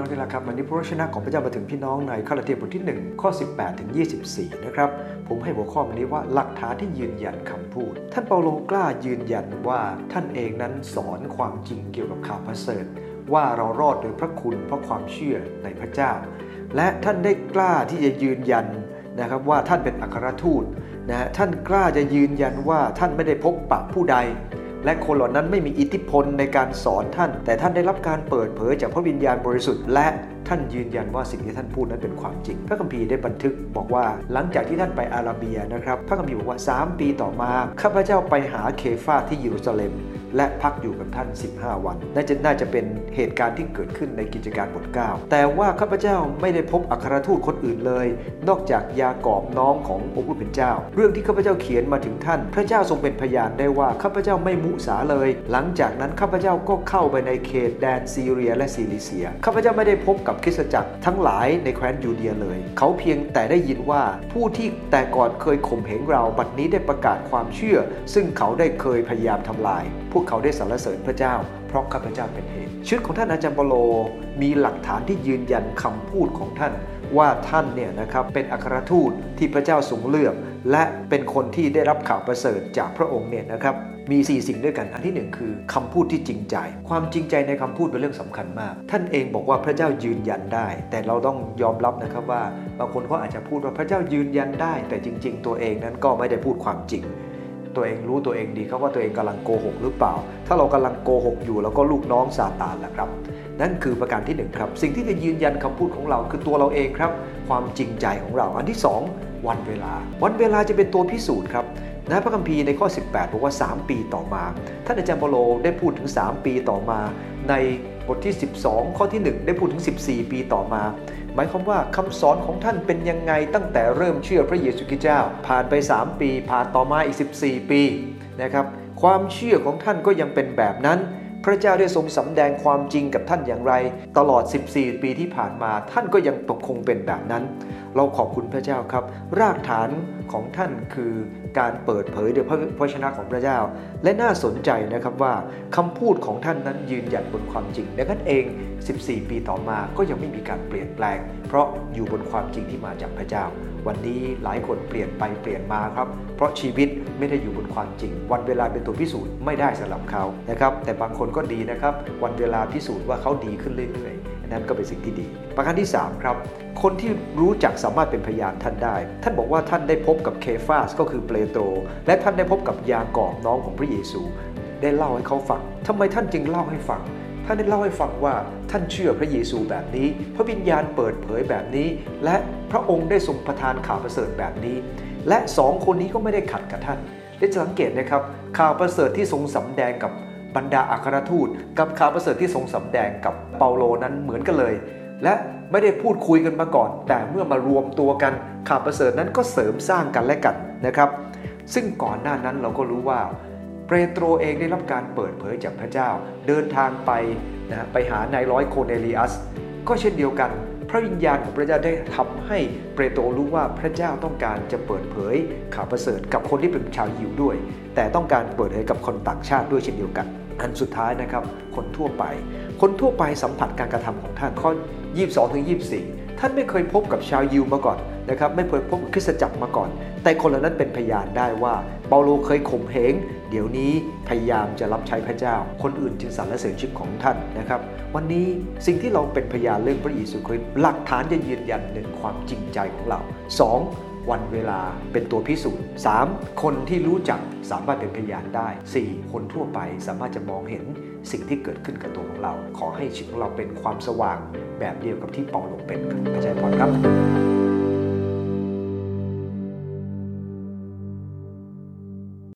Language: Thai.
น้องที่รักครับวันนี้พระวจนะของพระเจ้ามาถึงพี่น้องในข้าราชบทที่ 1 ข้อ 18 ถึง 24 นะครับ ผมให้หัวข้อวันนี้ว่าหลักฐานที่ยืนยันคำพูด ท่านเปาโลกล้ายืนยันว่าท่านเองนั้นสอนความจริงเกี่ยวกับข่าวประเสริฐว่าเรารอดโดยพระคุณเพราะความเชื่อในพระเจ้า และท่านได้กล้าที่จะยืนยันนะครับว่าท่านเป็นอัครทูตนะฮะท่านกล้าจะยืนยันว่าท่านไม่ได้พบปะผู้ใด และคนเหล่านั้นไม่มีอิทธิพลในการสอนท่าน แต่ท่านได้รับการเปิดเผยจากพระวิญญาณบริสุทธิ์ และท่านยืนยันว่าสิ่งที่ท่านพูดนั้นเป็นความจริง พระคัมภีร์ได้บันทึกบอกว่า หลังจากที่ท่านไปอาราเบียนะครับ พระคัมภีร์บอกว่า 3 ปีต่อมาข้าพเจ้าไปหาเคฟาที่เยรูซาเล็ม และพักอยู่กับท่าน 15 วันน่าจะน่าจะเป็นเหตุการณ์ที่เกิดขึ้นในกิจการบท9แต่ว่าข้าพเจ้าไม่ได้พบอัครทูตคนอื่นเลย นอกจากยากอบน้องขององค์ผู้เป็นเจ้า เรื่องที่ข้าพเจ้าเขียนมาถึงท่าน พระเจ้าทรงเป็นพยานได้ว่าข้าพเจ้าไม่มุสาเลย หลังจากนั้นข้าพเจ้าก็เข้าไปในเขตแดนซีเรียและซิลิเซียข้าพเจ้าไม่ได้พบกับคริสตจักรทั้งหลายในแคว้นยูเดียเลย เขาเพียงแต่ได้ยินว่าผู้ที่แต่ก่อนเคยข่มเหงเราบัดนี้ได้ประกาศความเชื่อ ซึ่งเขาได้เคยพยายามทำลายพวกเขาได้สรรเสริญพระเจ้า เพราะข้าพเจ้าเป็นเหตุชีวิตของท่านอาจารย์เปโลมีหลักฐานที่ยืนยันคำพูดของท่าน ว่าท่านเนี่ยนะครับเป็นอัครทูตที่พระเจ้าทรงเลือก และเป็นคนที่ได้รับข่าวประเสริฐจากพระองค์เนี่ยนะครับมี 4 สิ่งด้วยกัน อันที่ 1 คือคำพูดที่จริงใจ ความจริงใจในคำพูดเป็นเรื่องสำคัญมาก ท่านเองบอกว่าพระเจ้ายืนยันได้ แต่เราต้องยอมรับนะครับว่า บางคนก็อาจจะพูดว่าพระเจ้ายืนยันได้ แต่จริง ๆ ตัวเองนั้นก็ไม่ได้พูดความจริง ตัวเองรู้ตัวเองดีครับว่าตัวเองกำลังโกหกหรือเปล่า ถ้าเรากำลังโกหกอยู่แล้วก็ลูกน้องซาตานแหละครับ นั่นคือประการที่1ครับ สิ่งที่จะยืนยันคำพูดของเราคือตัวเราเองครับ ความจริงใจของเรา อันที่ 2 วันเวลา วันเวลาจะเป็นตัวพิสูจน์ครับนะพระคัมภีร์ในข้อ 18 บอกว่า 3 ปีต่อมา ท่านอาจารย์เปโลได้พูดถึง 3 ปีต่อมา ในบทที่ 12 ข้อที่ 1 ได้พูดถึง 14 ปีต่อมา มายความว่าคำสอนของท่านเป็นยังไงตั้งแต่เริ่มเชื่อพระเยซูคริสต์เจ้า ผ่านไป 3 ปี ผ่านต่อมาอีก 14 ปีนะครับความเชื่อของท่านก็ยังเป็นแบบนั้น พระเจ้าได้ทรงสำแดงความจริงกับท่านอย่างไร ตลอด 14 ปีที่ผ่านมาท่านก็ยังตกคงเป็นแบบนั้น เราขอบคุณพระเจ้าครับ รากฐานของท่านคือการเปิดเผยโดยพระวจนะของพระเจ้า และน่าสนใจนะครับว่าคำพูดของท่านนั้นยืนหยัดบนความจริงดังนั้นเอง 14 ปีต่อมาก็ยังไม่มีการเปลี่ยนแปลง เพราะอยู่บนความจริงที่มาจากพระเจ้า วันนี้หลายคนเปลี่ยนไปเปลี่ยนมาครับ เพราะชีวิตไม่ได้อยู่บนความจริง วันเวลาเป็นตัวพิสูจน์ไม่ได้สำหรับเขานะครับแต่บางคนก็ดีนะครับ วันเวลาพิสูจน์ว่าเขาดีขึ้นเรื่อยๆ นั่นก็เป็นสิ่งที่ดี ประการที่ 3 ครับ คนที่รู้จักสามารถเป็นพยานท่านได้ ท่านบอกว่าท่านได้พบกับเคฟาสก็คือเปโตร และท่านได้พบกับยากอบน้องของพระเยซู ได้เล่าให้เขาฟังทำไมท่านจึงเล่าให้ฟัง ท่านได้เล่าให้ฟังว่าท่านเชื่อพระเยซูแบบนี้ พระวิญญาณเปิดเผยแบบนี้ และพระองค์ได้ทรงประทานข่าวประเสริฐแบบนี้ และสองคนนี้ก็ไม่ได้ขัดกับท่านได้สังเกตนะครับข่าวประเสริฐที่ทรงสำแดงกับ บรรดาอัครทูตกับข่าวประเสริฐที่ทรงสำแดงกับเปาโลนั้นเหมือนกันเลย และไม่ได้พูดคุยกันมาก่อน แต่เมื่อมารวมตัวกันข่าวประเสริฐนั้นก็เสริมสร้างกันและกันนะครับ ซึ่งก่อนหน้านั้นเราก็รู้ว่าเปโตรเองได้รับการเปิดเผยจากพระเจ้า เดินทางไปนะไปหานายร้อยโคเนลิอัส ก็เช่นเดียวกัน พระวิญญาณของพระเจ้าได้ทำให้เปโตรรู้ว่าพระเจ้าต้องการจะเปิดเผยข่าวประเสริฐกับคนที่เป็นชาวยิวด้วย แต่ต้องการเปิดเผยกับคนต่างชาติด้วยเช่นเดียวกัน อันสุดท้ายนะครับ คนทั่วไป คนทั่วไปสัมผัสการกระทำของท่านข้อ 22ถึง24 ท่านไม่เคยพบกับชาวยิวมาก่อนนะครับไม่เคยพบกับคริสตจักรมาก่อน แต่คนเหล่านั้นเป็นพยานได้ว่า เปาโลเคยข่มเหงเดี๋ยวนี้พยายามจะรับใช้พระเจ้า คนอื่นจึงสรรเสริญชีวิตของท่านนะครับ วันนี้สิ่งที่เราเป็นพยานเรื่องพระเยซูคริสต์หลักฐานจะยืนยันหนึ่งความจริงใจของเรา 2. วันเวลาเป็นตัวพิสูจน์ 3. คนที่รู้จักสามารถเป็นพยานได้ 4. คนทั่วไปสามารถจะมองเห็นสิ่งที่เกิดขึ้นกับตัวของเรา ขอให้ชีวิตของเราเป็นความสว่างแบบเดียวกับที่เปาโลเป็นพระเจ้าพรครับ